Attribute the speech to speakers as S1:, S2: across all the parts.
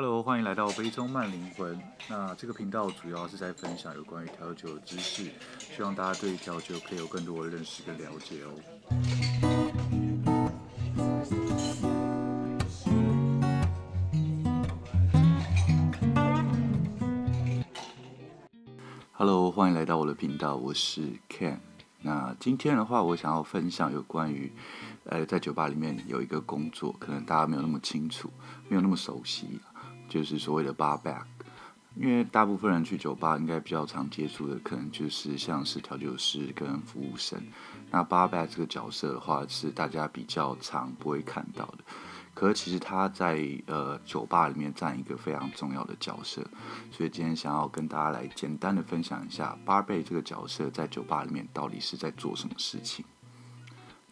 S1: Hello，欢迎来到杯中慢灵魂。那这个频道主要是在分享有关于调酒的知识，希望大家对调酒可以有更多的认识跟了解哦。Hello，欢迎来到我的频道，我是 Ken。那今天的话，我想要分享有关于，呃，在酒吧里面有一个工作，可能大家没有那么清楚，没有那么熟悉。就是所谓的 bar back，因为大部分人去酒吧应该比较常接触的，可能就是像是调酒师跟服务生。那 bar back 这个角色的话，是大家比较常不会看到的。可是其实他在呃酒吧里面占一个非常重要的角色。所以今天想要跟大家来简单的分享一下 bar b a 这个角色在酒吧里面到底是在做什么事情。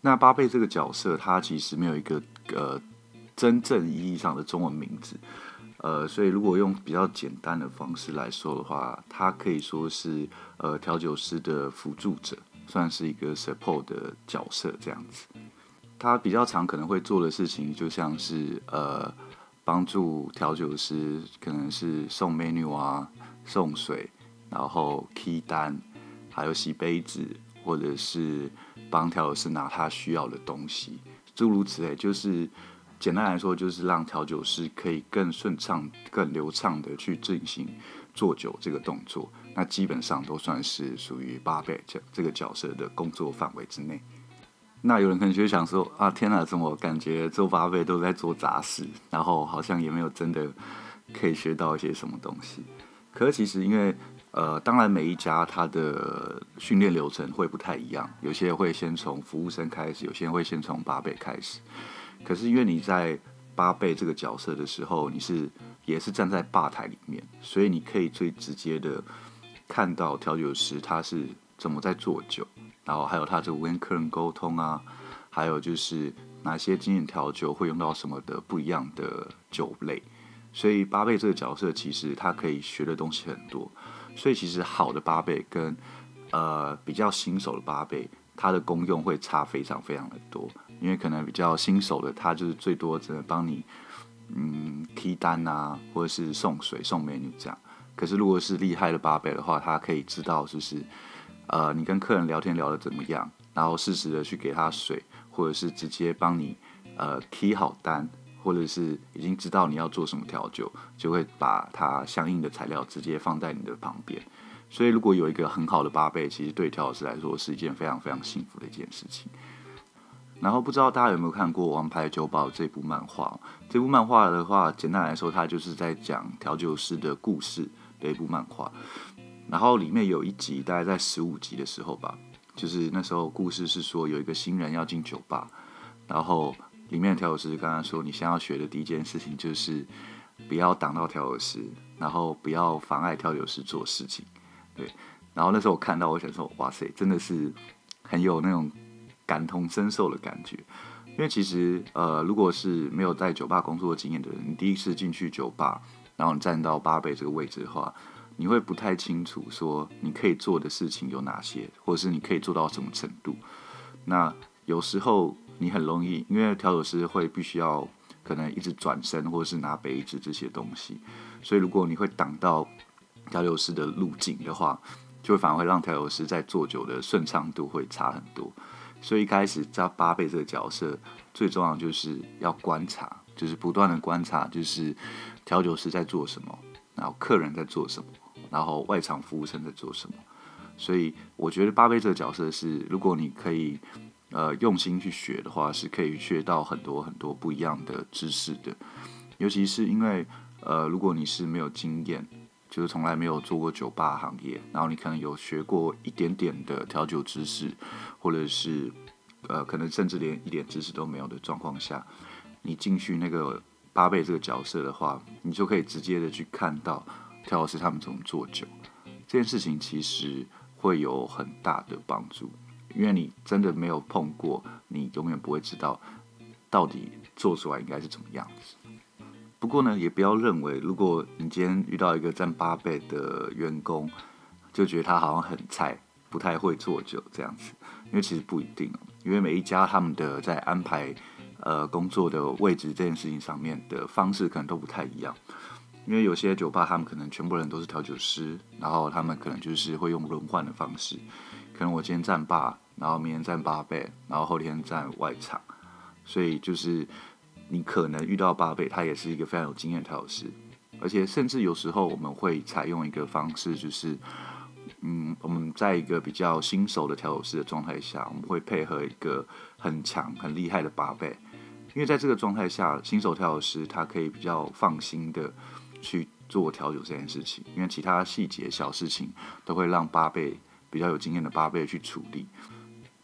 S1: 那 bar back 这个角色，它其实没有一个呃真正意义上的中文名字。呃，所以如果用比较简单的方式来说的话，它可以说是呃调酒师的辅助者，算是一个 support 的角色这样子。他比较常可能会做的事情，就像是呃帮助调酒师，可能是送 menu 啊、送水，然后 key 单，还有洗杯子，或者是帮调酒师拿他需要的东西，诸如此类，就是。简单来说，就是让调酒师可以更顺畅、更流畅的去进行做酒这个动作。那基本上都算是属于八倍这这个角色的工作范围之内。那有人可能就想说：啊，天哪，怎么感觉做八倍都在做杂事，然后好像也没有真的可以学到一些什么东西？可是其实，因为呃，当然每一家他的训练流程会不太一样，有些会先从服务生开始，有些会先从八倍开始。可是因为你在 bar back 这个角色的时候，你是也是站在吧台里面，所以你可以最直接的看到调酒师他是怎么在做酒，然后还有他这个跟客人沟通啊，还有就是哪些经验调酒会用到什么的不一样的酒类，所以 bar back 这个角色其实他可以学的东西很多，所以其实好的 bar back 跟呃比较新手的 bar back，它的功用会差非常非常的多。因为可能比较新手的，他就是最多只能帮你，嗯踢单啊，或者是送水、送美女这样。可是如果是厉害的 bar back 的话，他可以知道就是，呃，你跟客人聊天聊得怎么样，然后适时的去给他水，或者是直接帮你，呃踢好单，或者是已经知道你要做什么调酒，就会把它相应的材料直接放在你的旁边。所以如果有一个很好的八倍其实对调酒师来说是一件非常非常幸福的一件事情。然后不知道大家有没有看过《王牌酒保》这部漫画？这部漫画的话，简单来说，它就是在讲调酒师的故事的一部漫画。然后里面有一集，大概在十五集的时候吧，就是那时候故事是说有一个新人要进酒吧，然后里面的调酒师刚刚说，你先要学的第一件事情就是不要挡到调酒师，然后不要妨碍调酒师做事情。对，然后那时候我看到，我想说，哇塞，真的是很有那种。感同身受的感觉，因为其实呃，如果是没有在酒吧工作经验的人，你第一次进去酒吧，然后你站到八倍这个位置的话，你会不太清楚说你可以做的事情有哪些，或者是你可以做到什么程度。那有时候你很容易，因为调酒师会必须要可能一直转身，或者是拿杯子这些东西，所以如果你会挡到调酒师的路径的话，就反而会让调酒师在做酒的顺畅度会差很多。所以一开始在 bar back 这个角色，最重要就是要观察，就是不断的观察，就是调酒师在做什么，然后客人在做什么，然后外场服务生在做什么。所以我觉得 bar back 这个角色是，如果你可以呃用心去学的话，是可以学到很多很多不一样的知识的。尤其是因为呃，如果你是没有经验，就是从来没有做过酒吧行业，然后你可能有学过一点点的调酒知识。或者是，呃，可能甚至连一点知识都没有的状况下，你进去那个 bar back 这个角色的话，你就可以直接的去看到调酒师他们怎么做酒，这件事情其实会有很大的帮助，因为你真的没有碰过，你永远不会知道到底做出来应该是怎么样子。不过呢，也不要认为，如果你今天遇到一个站八倍的员工，就觉得他好像很菜，不太会做酒这样子。因为其实不一定，因为每一家他们的在安排呃工作的位置这件事情上面的方式可能都不太一样。因为有些酒吧他们可能全部人都是调酒师，然后他们可能就是会用轮换的方式，可能我今天站吧，然后明天站八倍，然后后天站外场，所以就是你可能遇到八贝，他也是一个非常有经验的调酒师。而且甚至有时候我们会采用一个方式，就是，嗯，我们在一个比较新手的调酒师的状态下，我们会配合一个很强、很厉害的八倍，因为在这个状态下，新手调酒师他可以比较放心的去做调酒这件事情，因为其他细节小事情都会让八倍比较有经验的八倍去处理。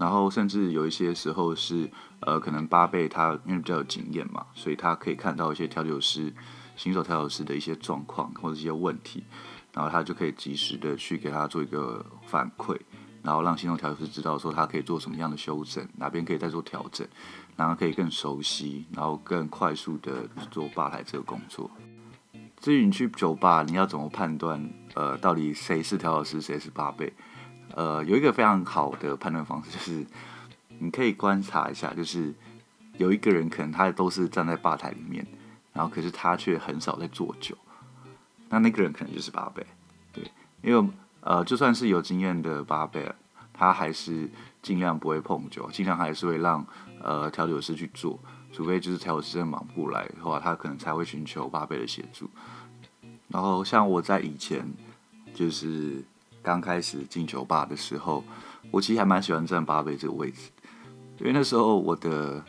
S1: 然后甚至有一些时候是，呃，可能八倍他因为比较有经验嘛，所以他可以看到一些调酒师。新手调酒师的一些状况或者一些问题，然后他就可以及时的去给他做一个反馈，然后让新手调酒师知道说他可以做什么样的修正，哪边可以再做调整，然后可以更熟悉，然后更快速的做吧台这个工作。至于你去酒吧，你要怎么判断呃到底谁是调酒师，谁是八倍？呃，有一个非常好的判断方式，就是 你可以观察一下，就是有一个人可能他都是站在吧台里面。然后，可是他却很少在做酒，那那个人可能就是八倍，对，因为呃，就算是有经验的八倍，他还是尽量不会碰酒，尽量还是会让呃调酒师去做，除非就是调酒师真的忙不过来的话，他可能才会寻求八倍的协助。然后，像我在以前就是刚开始进酒吧的时候，我其实还蛮喜欢站八倍这个位置，因为那时候我的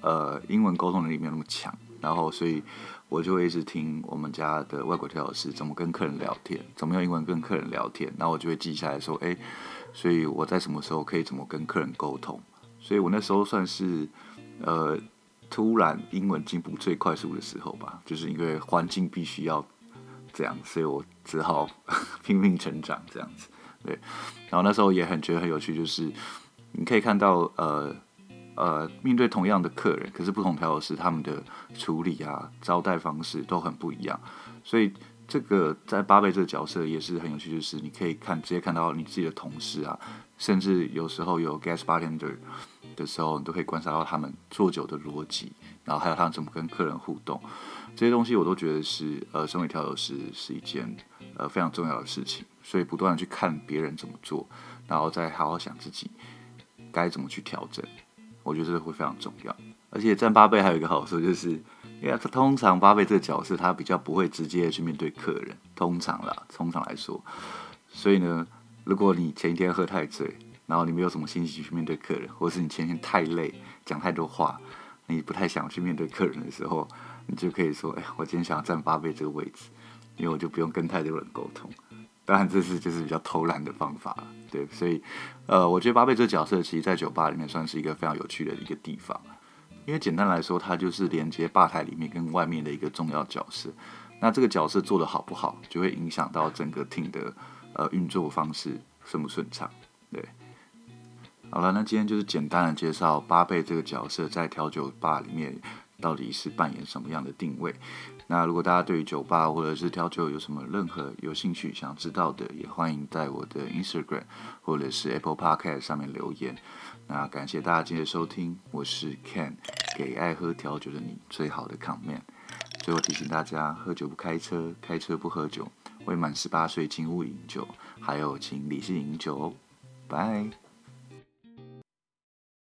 S1: 呃英文沟通能力没有那么强。然后，所以我就会一直听我们家的外国调酒师怎么跟客人聊天，怎么用英文跟客人聊天。然后我就会记下来说，哎，所以我在什么时候可以怎么跟客人沟通。所以我那时候算是呃，突然英文进步最快速的时候吧，就是因为环境必须要这样，所以我只好 拼命成长这样子。对，然后那时候也很觉得很有趣，就是你可以看到呃。呃，面对同样的客人，可是不同调酒师他们的处理啊、招待方式都很不一样，所以这个在八倍这个角色也是很有趣，就是你可以看直接看到你自己的同事啊，甚至有时候有 guest bartender 的时候，你都可以观察到他们做酒的逻辑，然后还有他们怎么跟客人互动，这些东西我都觉得是呃，身为调酒师是一件呃非常重要的事情，所以不断的去看别人怎么做，然后再好好想自己该怎么去调整。我觉得这个会非常重要，而且站八倍还有一个好处，就是因为通常八倍这个角色，他比较不会直接去面对客人，通常啦，通常来说，所以呢，如果你前一天喝太醉，然后你没有什么心情去面对客人，或是你前一天太累，讲太多话，你不太想去面对客人的时候，你就可以说，哎，我今天想要站八倍这个位置，因为我就不用跟太多人沟通。当然，这是就是比较偷懒的方法，对，所以，呃，我觉得八倍这个角色，其实在酒吧里面算是一个非常有趣的一个地方，因为简单来说，它就是连接吧台里面跟外面的一个重要角色。那这个角色做得好不好，就会影响到整个 team 的呃运作方式顺不顺畅。对，好了，那今天就是简单的介绍八倍这个角色在调酒吧里面到底是扮演什么样的定位。那如果大家对于酒吧或者是调酒有什么任何有兴趣想知道的，也欢迎在我的 Instagram 或者是 Apple Podcast 上面留言。那感谢大家今天的收听，我是 Ken，给爱喝调酒的你最好的 comment。最后提醒大家，喝酒不开车，开车不喝酒，未满十八岁请勿饮酒，还有请理性饮酒哦。拜。